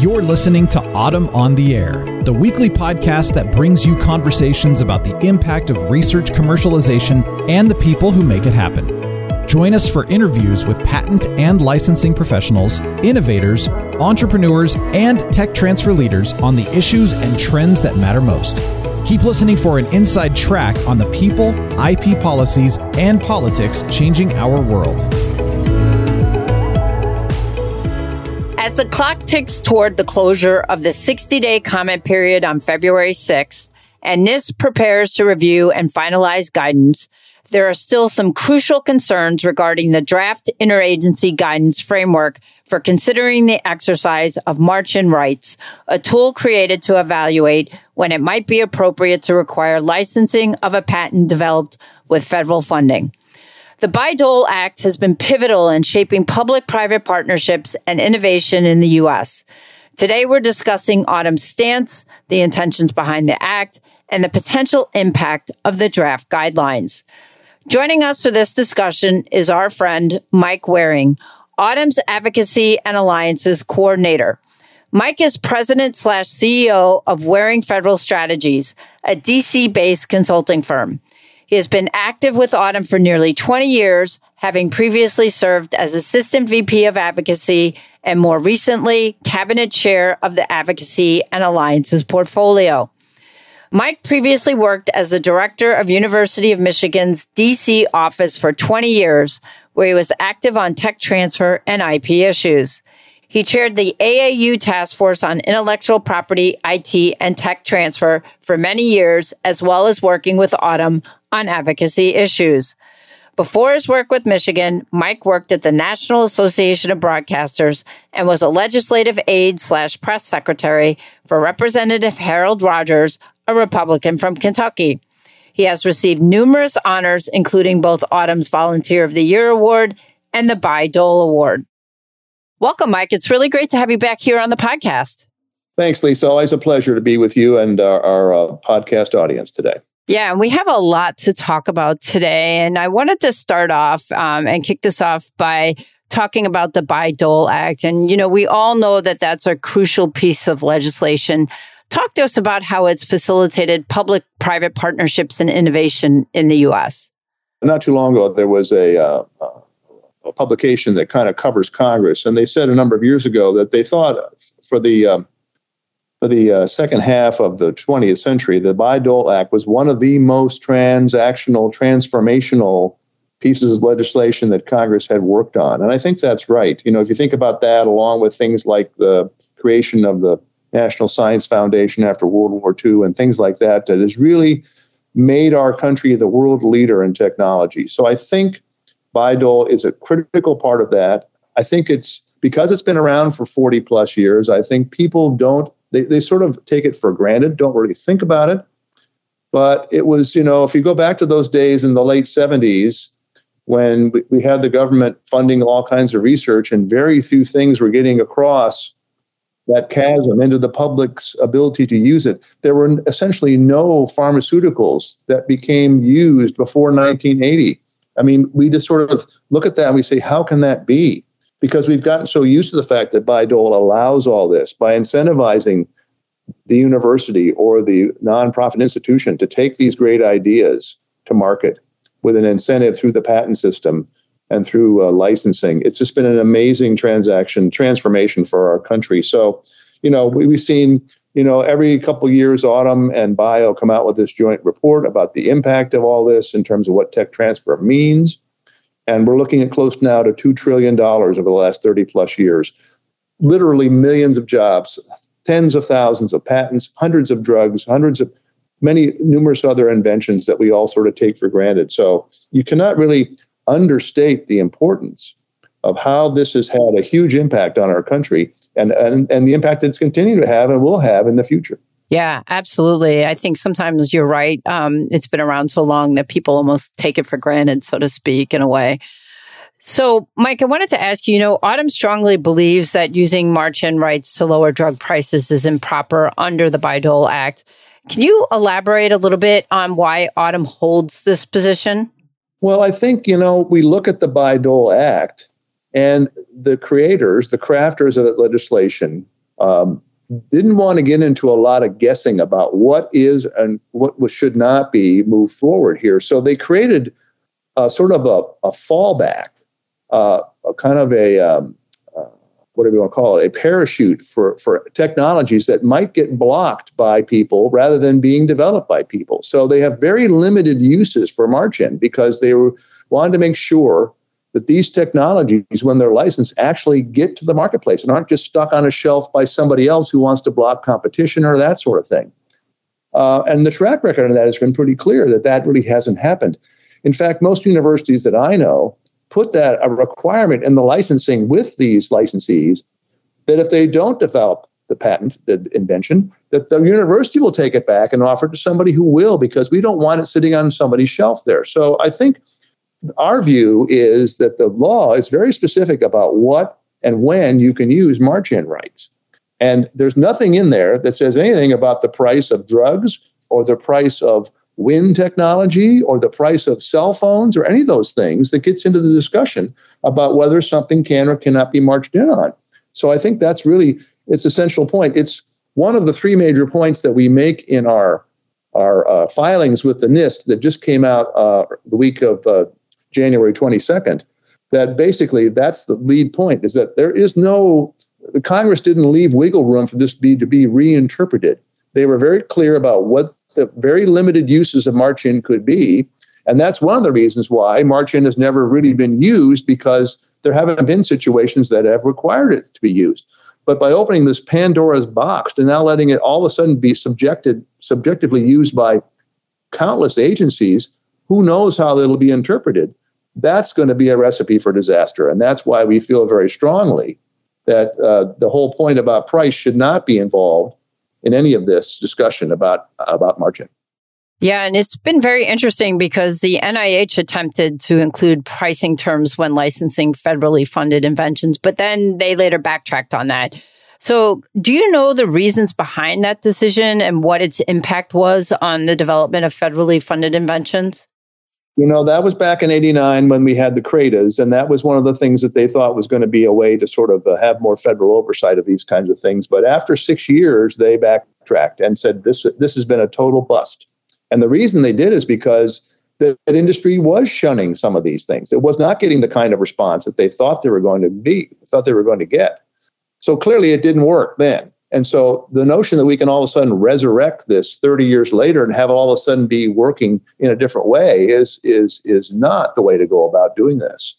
You're listening to AUTM on the Air, the weekly podcast that brings you conversations about the impact of research commercialization and the people who make it happen. Join us for interviews with patent and licensing professionals, innovators, entrepreneurs, and tech transfer leaders on the issues and trends that matter most. Keep listening for an inside track on the people, IP policies, and politics changing our world. The clock ticks toward the closure of the 60 day comment period on February 6th, and NIST prepares to review and finalize guidance, there are still some crucial concerns regarding the draft interagency guidance framework for considering the exercise of march-in rights, a tool created to evaluate when it might be appropriate to require licensing of a patent developed with federal funding. The Bayh-Dole Act has been pivotal in shaping public-private partnerships and innovation in the U.S. Today, we're discussing AUTM's stance, the intentions behind the act, and the potential impact of the draft guidelines. Joining us for this discussion is our friend Mike Waring, AUTM's Advocacy and Alliances Coordinator. Mike is president slash CEO of Waring Federal Strategies, a DC based consulting firm. He has been active with AUTM for nearly 20 years, having previously served as Assistant VP of Advocacy and more recently, Cabinet Chair of the Advocacy and Alliances portfolio. Mike previously worked as the Director of University of Michigan's DC office for 20 years, where he was active on tech transfer and IP issues. He chaired the AAU Task Force on Intellectual Property, IT, and Tech Transfer for many years, as well as working with AUTM on advocacy issues. Before his work with Michigan, Mike worked at the National Association of Broadcasters and was a legislative aide slash press secretary for Representative Harold Rogers, a Republican from Kentucky. He has received numerous honors, including both AUTM's Volunteer of the Year Award and the Bayh-Dole Award. Welcome, Mike. It's really great to have you back here on the podcast. Thanks, Lisa. Always a pleasure to be with you and our, our uh, podcast audience today. Yeah, and we have a lot to talk about today. And I wanted to start off um, and kick this off by talking about the Bayh-Dole Act. And, you know, we all know that that's a crucial piece of legislation. Talk to us about how it's facilitated public private partnerships and innovation in the U.S. Not too long ago, there was a, uh, uh a publication that kind of covers Congress, and they said a number of years ago that they thought for the um, for the uh, second half of the 20th century, the Bayh-Dole Act was one of the most transactional, transformational pieces of legislation that Congress had worked on, and I think that's right. You know, if you think about that, along with things like the creation of the National Science Foundation after World War II and things like that, that has really made our country the world leader in technology. So I think Bayh-Dole is a critical part of that. I think it's because it's been around for 40 plus years, I think people don't, they, they sort of take it for granted, don't really think about it. But it was, you know, if you go back to those days in the late 70s, when we, we had the government funding all kinds of research and very few things were getting across that chasm into the public's ability to use it. There were essentially no pharmaceuticals that became used before 1980. I mean, we just sort of look at that and we say, how can that be? Because we've gotten so used to the fact that Bayh-Dole allows all this by incentivizing the university or the nonprofit institution to take these great ideas to market with an incentive through the patent system and through uh, licensing. It's just been an amazing transaction transformation for our country. So, you know, we, have seen you know, every couple years, AUTM and Bio come out with this joint report about the impact of all this in terms of what tech transfer means. And we're looking at close now to $2 trillion over the last 30 plus years. Literally millions of jobs, tens of thousands of patents, hundreds of drugs, hundreds of many, numerous other inventions that we all sort of take for granted. So you cannot really understate the importance of how this has had a huge impact on our country and, and, and the impact it's continuing to have and will have in the future. Yeah, absolutely. I think sometimes you're right. Um, it's been around so long that people almost take it for granted, so to speak, in a way. So, Mike, I wanted to ask you, you know, AUTM strongly believes that using march-in rights to lower drug prices is improper under the Bayh-Dole Act. Can you elaborate a little bit on why AUTM holds this position? Well, I think, you know, we look at the Bayh-Dole Act and the creators, the crafters of that legislation, um, didn't want to get into a lot of guessing about what is and what should not be moved forward here. So they created a, sort of a, a fallback, uh, a kind of a um, uh, whatever you want to call it, a parachute for for technologies that might get blocked by people rather than being developed by people. So they have very limited uses for March-in because they were, wanted to make sure that these technologies, when they're licensed, actually get to the marketplace and aren't just stuck on a shelf by somebody else who wants to block competition or that sort of thing. Uh, and the track record of that has been pretty clear that that really hasn't happened. In fact, most universities that I know put that a requirement in the licensing with these licensees that if they don't develop the patent, the invention, that the university will take it back and offer it to somebody who will, because we don't want it sitting on somebody's shelf there. So I think our view is that the law is very specific about what and when you can use march-in rights. And there's nothing in there that says anything about the price of drugs or the price of wind technology or the price of cell phones or any of those things that gets into the discussion about whether something can or cannot be marched in on. So I think that's really its essential point. It's one of the three major points that we make in our our uh, filings with the NIST that just came out uh, the week of uh, January 22nd, that basically that's the lead point is that there is no, the Congress didn't leave wiggle room for this be, to be reinterpreted. They were very clear about what the very limited uses of March-in could be. And that's one of the reasons why March-in has never really been used because there haven't been situations that have required it to be used. But by opening this Pandora's box and now letting it all of a sudden be subjected, subjectively used by countless agencies, who knows how it'll be interpreted? That's going to be a recipe for disaster. And that's why we feel very strongly that uh, the whole point about price should not be involved in any of this discussion about about March-in. Yeah, and it's been very interesting because the NIH attempted to include pricing terms when licensing federally funded inventions, but then they later backtracked on that. So, do you know the reasons behind that decision and what its impact was on the development of federally funded inventions? You know, that was back in 89 when we had the CRADAs, and that was one of the things that they thought was going to be a way to sort of uh, have more federal oversight of these kinds of things. But after six years, they backtracked and said this, this has been a total bust. And the reason they did is because that industry was shunning some of these things. It was not getting the kind of response that they thought they were going to be, thought they were going to get. So clearly it didn't work then. And so the notion that we can all of a sudden resurrect this 30 years later and have it all of a sudden be working in a different way is is is not the way to go about doing this.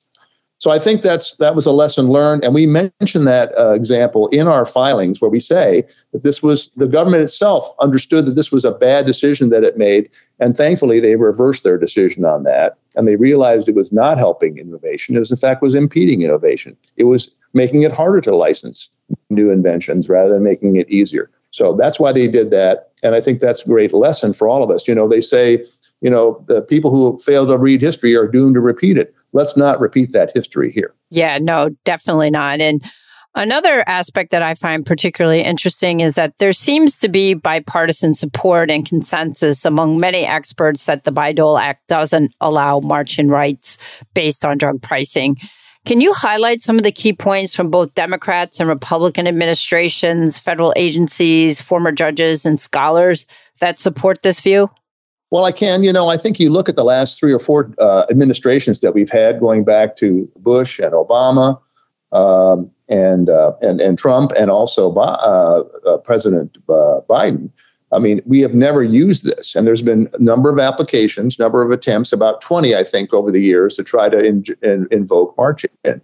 So I think that's that was a lesson learned, and we mention that uh, example in our filings where we say that this was the government itself understood that this was a bad decision that it made, and thankfully they reversed their decision on that, and they realized it was not helping innovation. It was in fact was impeding innovation. It was making it harder to license new inventions rather than making it easier. So that's why they did that. And I think that's a great lesson for all of us. You know, they say, you know, the people who fail to read history are doomed to repeat it. Let's not repeat that history here. Yeah, no, definitely not. And Another aspect that I find particularly interesting is that there seems to be bipartisan support and consensus among many experts that the Bayh-Dole Act doesn't allow March-in rights based on drug pricing. Can you highlight some of the key points from both Democrats and Republican administrations, federal agencies, former judges, and scholars that support this view? Well, I can. You know, I think you look at the last three or four uh, administrations that we've had, going back to Bush and Obama, um, and, uh, and and Trump, and also uh, uh President uh, Biden. I mean, we have never used this, and there's been a number of applications, number of attempts, about 20, I think, over the years to try to in, in, invoke March-in.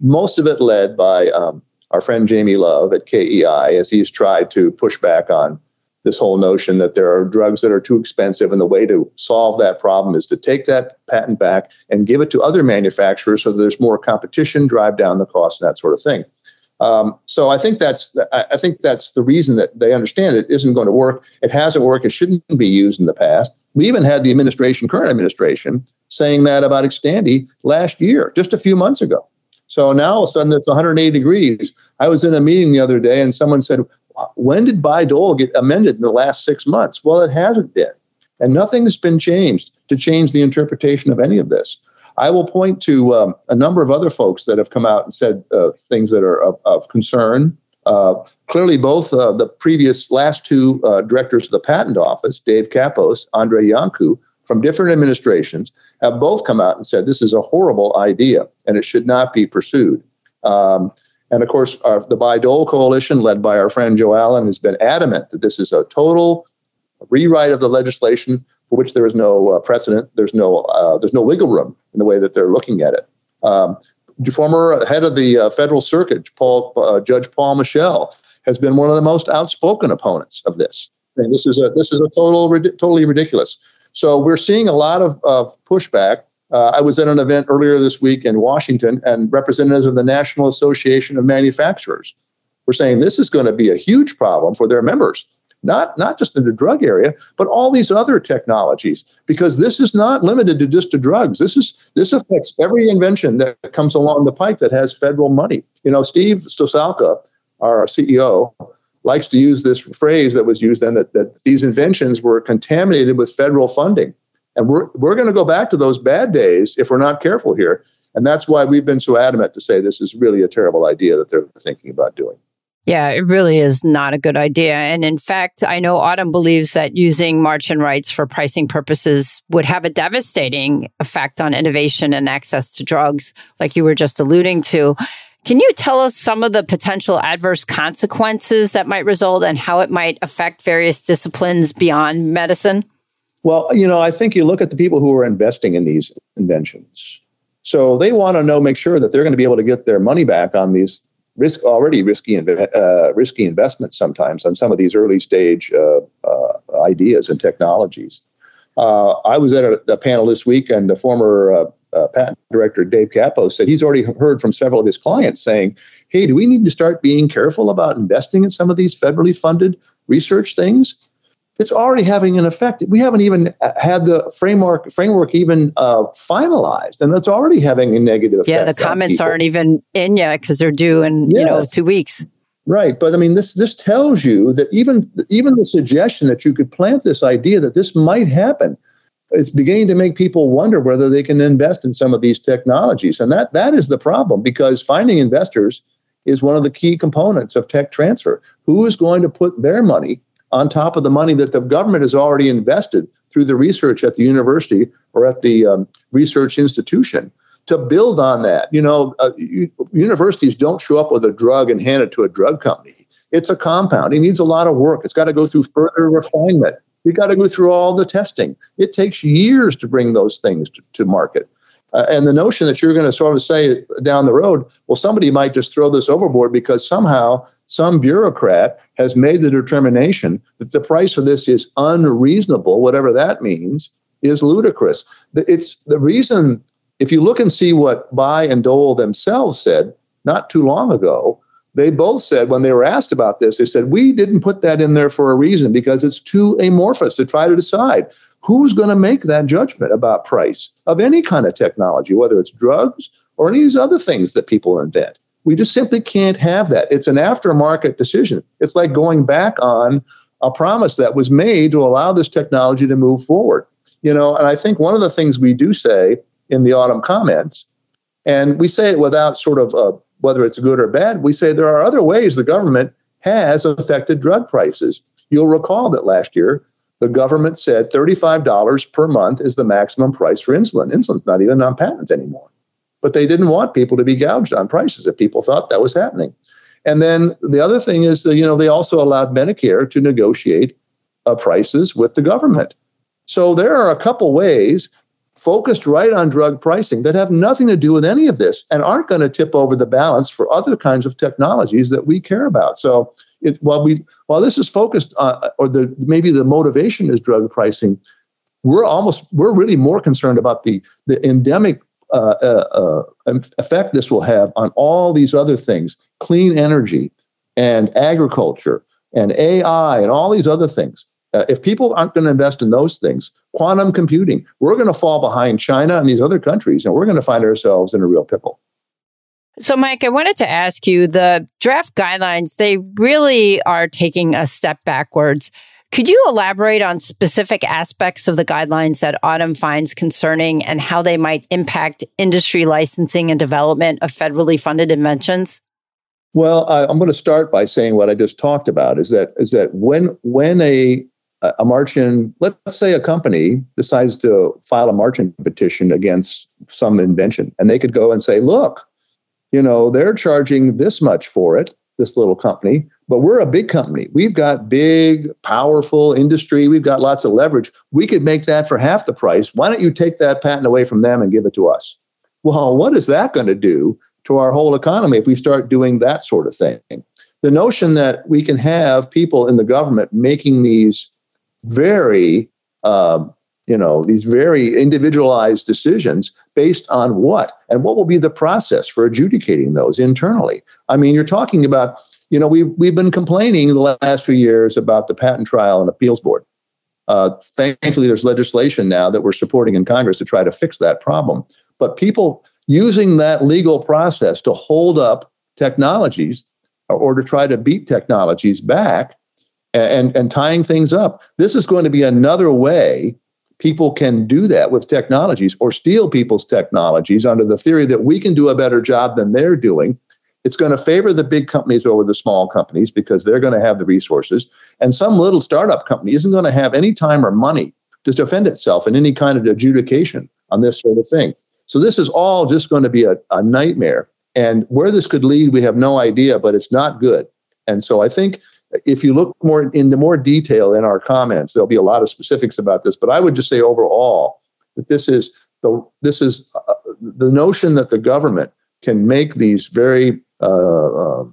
Most of it led by um, our friend Jamie Love at KEI, as he's tried to push back on this whole notion that there are drugs that are too expensive, and the way to solve that problem is to take that patent back and give it to other manufacturers so there's more competition, drive down the cost, and that sort of thing. Um, so I think that's I think that's the reason that they understand it isn't going to work. It hasn't worked. It shouldn't be used in the past. We even had the administration, current administration, saying that about Xtandi last year, just a few months ago. So now all of a sudden it's 180 degrees. I was in a meeting the other day and someone said, "When did Bayh-Dole get amended in the last six months?" Well, it hasn't been, and nothing's been changed to change the interpretation of any of this. I will point to um, a number of other folks that have come out and said uh, things that are of, of concern. Uh, clearly, both uh, the previous last two uh, directors of the patent office, Dave Kappos, Andrei Iancu, from different administrations, have both come out and said this is a horrible idea and it should not be pursued. Um, and of course, our, the Bayh-Dole Coalition, led by our friend Joe Allen, has been adamant that this is a total rewrite of the legislation for which there is no uh, precedent. There's no uh, there's no wiggle room in the way that they're looking at it. Um, former head of the uh, Federal Circuit, Paul uh, Judge Paul Michel, has been one of the most outspoken opponents of this. And this is a this is a total totally ridiculous. So we're seeing a lot of, of pushback. Uh, I was at an event earlier this week in Washington, and representatives of the National Association of Manufacturers were saying this is going to be a huge problem for their members not not just in the drug area, but all these other technologies, because this is not limited to just to drugs. This is this affects every invention that comes along the pike that has federal money. You know, Steve Ciesiolka, our CEO, likes to use this phrase that was used then that, that these inventions were contaminated with federal funding. And we're, we're going to go back to those bad days if we're not careful here. And that's why we've been so adamant to say this is really a terrible idea that they're thinking about doing. Yeah, it really is not a good idea. And in fact, I know AUTM believes that using March-in rights for pricing purposes would have a devastating effect on innovation and access to drugs, like you were just alluding to. Can you tell us some of the potential adverse consequences that might result and how it might affect various disciplines beyond medicine? Well, you know, I think you look at the people who are investing in these inventions. So they want to know, make sure that they're going to be able to get their money back on these risk already risky uh, risky investments sometimes on some of these early stage uh, uh, ideas and technologies. Uh, I was at a, a, panel this week, and the former uh, uh, patent director Dave Kappos said he's already heard from several of his clients saying, "Hey, do we need to start being careful about investing in some of these federally funded research things?" It's already having an effect. We haven't even had the framework framework even uh, finalized, and it's already having a negative effect. Yeah, the comments aren't even in yet because they're due in yes. you know two weeks. Right, but I mean, this this tells you that even even the suggestion that you could plant this idea that this might happen, it's beginning to make people wonder whether they can invest in some of these technologies, and that that is the problem because finding investors is one of the key components of tech transfer. Who is going to put their money on top of the money that the government has already invested through the research at the university or at the um, research institution to build on that. You know, uh, universities don't show up with a drug and hand it to a drug company. It's a compound. It needs a lot of work. It's got to go through further refinement. You got to go through all the testing. It takes years to bring those things to, to market. Uh, and the notion that you're going to sort of say down the road, well, somebody might just throw this overboard because somehow some bureaucrat has made the determination that the price of this is unreasonable, whatever that means, is ludicrous. It's the reason, if you look and see what Bayh and Dole themselves said not too long ago, they both said when they were asked about this, they said, We didn't put that in there for a reason because it's too amorphous to try to decide. Who's going to make that judgment about price of any kind of technology, whether it's drugs or any of these other things that people invent? We just simply can't have that. It's an aftermarket decision. It's like going back on a promise that was made to allow this technology to move forward. You know, and I think one of the things we do say in the AUTM comments, and we say it without sort of uh, whether it's good or bad, we say there are other ways the government has affected drug prices. You'll recall that last year the government said $35 per month is the maximum price for insulin. Insulin's not even on patent anymore but they didn't want people to be gouged on prices if people thought that was happening. And then the other thing is that, you know, they also allowed Medicare to negotiate uh, prices with the government. So there are a couple ways focused right on drug pricing that have nothing to do with any of this and aren't going to tip over the balance for other kinds of technologies that we care about. So it, while we while this is focused on, or the maybe the motivation is drug pricing, we're almost we're really more concerned about the the endemic uh, uh, uh effect this will have on all these other things clean energy and agriculture and AI and all these other things. Uh, if people aren't going to invest in those things, quantum computing, we're going to fall behind China and these other countries, and we're going to find ourselves in a real pickle. So, Mike, I wanted to ask you the draft guidelines, they really are taking a step backwards. Could you elaborate on specific aspects of the guidelines that AUTM finds concerning and how they might impact industry licensing and development of federally funded inventions? Well, I, am going to start by saying what I just talked about is that is that when when a a March-in, let's say a company decides to file a March-in petition against some invention, and they could go and say, look, you know, they're charging this much for it, this little company, but we're a big company. We've got big, powerful industry. We've got lots of leverage. We could make that for half the price. Why don't you take that patent away from them and give it to us? Well, what is that going to do to our whole economy if we start doing that sort of thing. The notion that we can have people in the government making these very, um, you know, these very individualized decisions based on what and what will be the process for adjudicating those internally. I mean, you're talking about, you know, we've we've been complaining the last few years about the patent trial and appeals board. Uh, thankfully, there's legislation now that we're supporting in Congress to try to fix that problem. But people using that legal process to hold up technologies or to try to beat technologies back and, and tying things up. This is going to be another way people can do that with technologies or steal people's technologies under the theory that we can do a better job than they're doing. It's going to favor the big companies over the small companies because they're going to have the resources. And some little startup company isn't going to have any time or money to defend itself in any kind of adjudication on this sort of thing. So this is all just going to be a, a nightmare. And where this could lead, we have no idea, but it's not good. And so I think if you look more into more detail in our comments, there'll be a lot of specifics about this. But I would just say overall that this is the this is uh, the notion that the government can make these very uh, uh,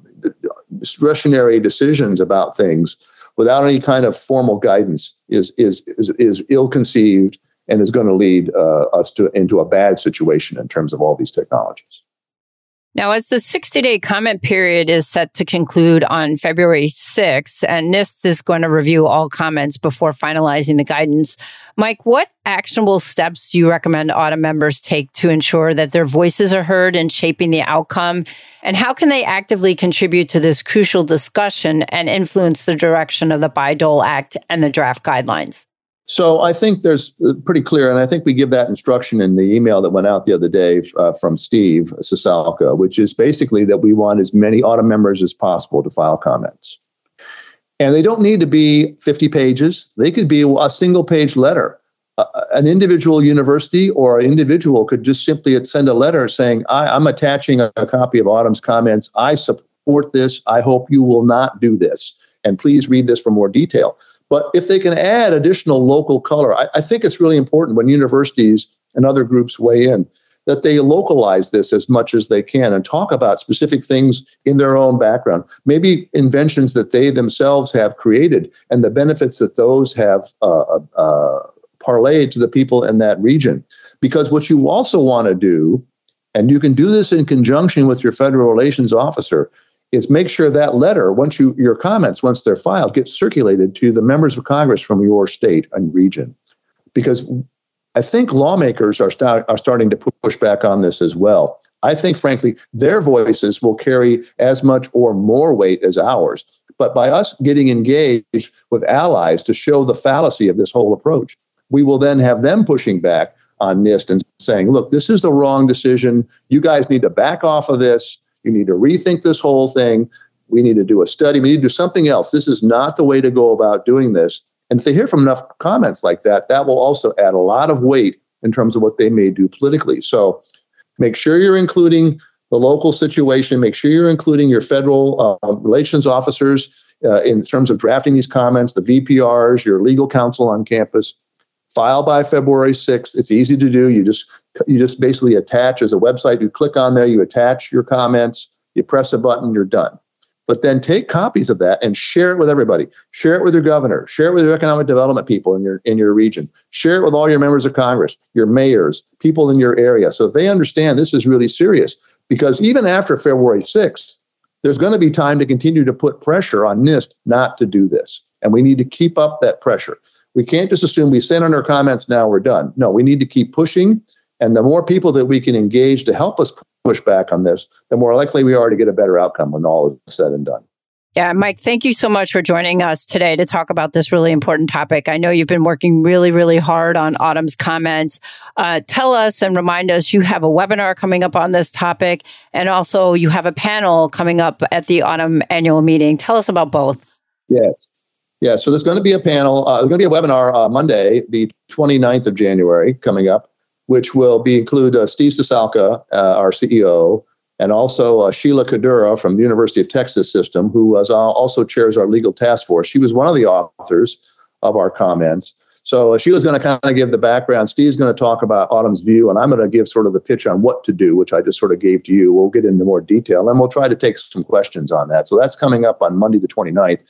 discretionary decisions about things without any kind of formal guidance is is is, is ill conceived and is going to lead uh, us to into a bad situation in terms of all these technologies. Now, as the 60 day comment period is set to conclude on February 6th, and NIST is going to review all comments before finalizing the guidance, Mike, what actionable steps do you recommend AUTM members take to ensure that their voices are heard in shaping the outcome? And how can they actively contribute to this crucial discussion and influence the direction of the Bayh-Dole Act and the draft guidelines? So I think there's uh, pretty clear, and I think we give that instruction in the email that went out the other day uh, from Steve Ciesiolka, which is basically that we want as many AUTM members as possible to file comments. And they don't need to be 50 pages. They could be a single page letter. Uh, an individual university or an individual could just simply send a letter saying, I, am attaching a, a copy of AUTM's comments. I support this. I hope you will not do this. And please read this for more detail. But if they can add additional local color, I, I think it's really important when universities and other groups weigh in that they localize this as much as they can and talk about specific things in their own background, maybe inventions that they themselves have created and the benefits that those have uh, uh, uh parlayed to the people in that region. Because what you also want to do, and you can do this in conjunction with your federal relations officer, is make sure that letter, once you your comments, once they're filed, get circulated to the members of Congress from your state and region, because I think lawmakers are start, are starting to push back on this as well. I think, frankly, their voices will carry as much or more weight as ours. But by us getting engaged with allies to show the fallacy of this whole approach, we will then have them pushing back on NIST and saying, look, this is the wrong decision. You guys need to back off of this. You need to rethink this whole thing. We need to do a study. We need to do something else. This is not the way to go about doing this. And if they hear from enough comments like that, that will also add a lot of weight in terms of what they may do politically. So make sure you're including the local situation. Make sure you're including your federal uh, relations officers uh, in terms of drafting these comments, the VPRs, your legal counsel on campus. File by February 6th. It's easy to do. You just you just basically attach as a website. You click on there, you attach your comments, you press a button, you're done. But then take copies of that and share it with everybody. Share it with your governor. Share it with your economic development people in your in your region. Share it with all your members of Congress, your mayors, people in your area. So if they understand this is really serious, because even after February 6th, there's going to be time to continue to put pressure on NIST not to do this. And we need to keep up that pressure. We can't just assume we send in our comments, now we're done. No, we need to keep pushing. And the more people that we can engage to help us push back on this, the more likely we are to get a better outcome when all is said and done. Yeah, Mike, thank you so much for joining us today to talk about this really important topic. I know you've been working really, really hard on AUTM's comments. Uh, tell us and remind us you have a webinar coming up on this topic, and also you have a panel coming up at the AUTM annual meeting. Tell us about both. Yes. Yeah, so there's going to be a panel, uh, there's going to be a webinar uh, Monday, the 29th of January, coming up, which will be include uh, Steve Ciesiolka, uh, our CEO, and also uh, Sheila Kadura from the University of Texas System, who uh, also chairs our legal task force. She was one of the authors of our comments. So Sheila's going to kind of give the background. Steve's going to talk about AUTM's view, and I'm going to give sort of the pitch on what to do, which I just sort of gave to you. We'll get into more detail, and we'll try to take some questions on that. So that's coming up on Monday the 29th.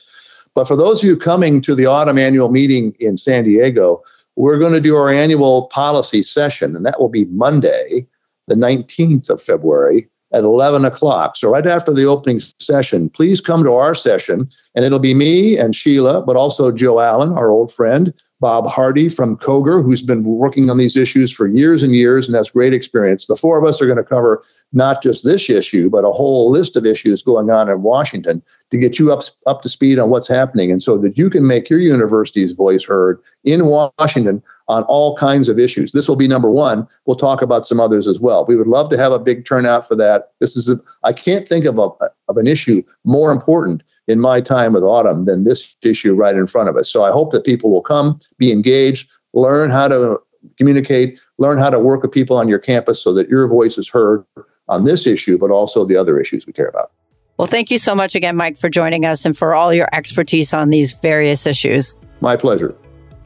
But for those of you coming to the AUTM annual meeting in San Diego, we're going to do our annual policy session, and that will be Monday, the 19th of February at 11 o'clock. So, right after the opening session, please come to our session, and it'll be me and Sheila, but also Joe Allen, our old friend, Bob Hardy from COGR, who's been working on these issues for years and years and has great experience. The four of us are going to cover not just this issue, but a whole list of issues going on in Washington to get you up, up to speed on what's happening and so that you can make your university's voice heard in Washington on all kinds of issues. This will be number one. We'll talk about some others as well. We would love to have a big turnout for that. This is, I can't think of, a, of an issue more important in my time with AUTM than this issue right in front of us. So I hope that people will come, be engaged, learn how to communicate, learn how to work with people on your campus so that your voice is heard on this issue, but also the other issues we care about. Well, thank you so much again, Mike, for joining us and for all your expertise on these various issues. My pleasure.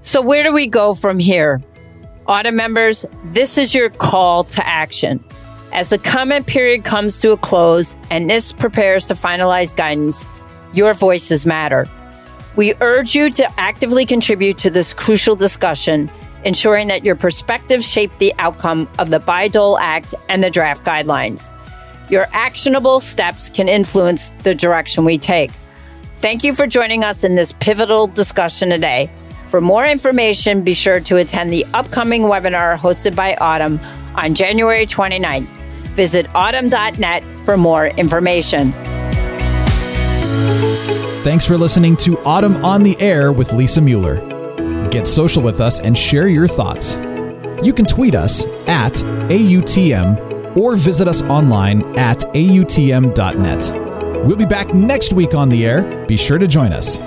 So, where do we go from here? AUTM members, this is your call to action. As the comment period comes to a close and NIST prepares to finalize guidance, your voices matter. We urge you to actively contribute to this crucial discussion ensuring that your perspectives shape the outcome of the Bayh-Dole Act and the draft guidelines. Your actionable steps can influence the direction we take. Thank you for joining us in this pivotal discussion today. For more information, be sure to attend the upcoming webinar hosted by AUTM on January 29th. Visit AUTM.net for more information. Thanks for listening to AUTM on the Air with Lisa Mueller. Get social with us and share your thoughts. You can tweet us at AUTM or visit us online at AUTM.net. We'll be back next week on the air. Be sure to join us.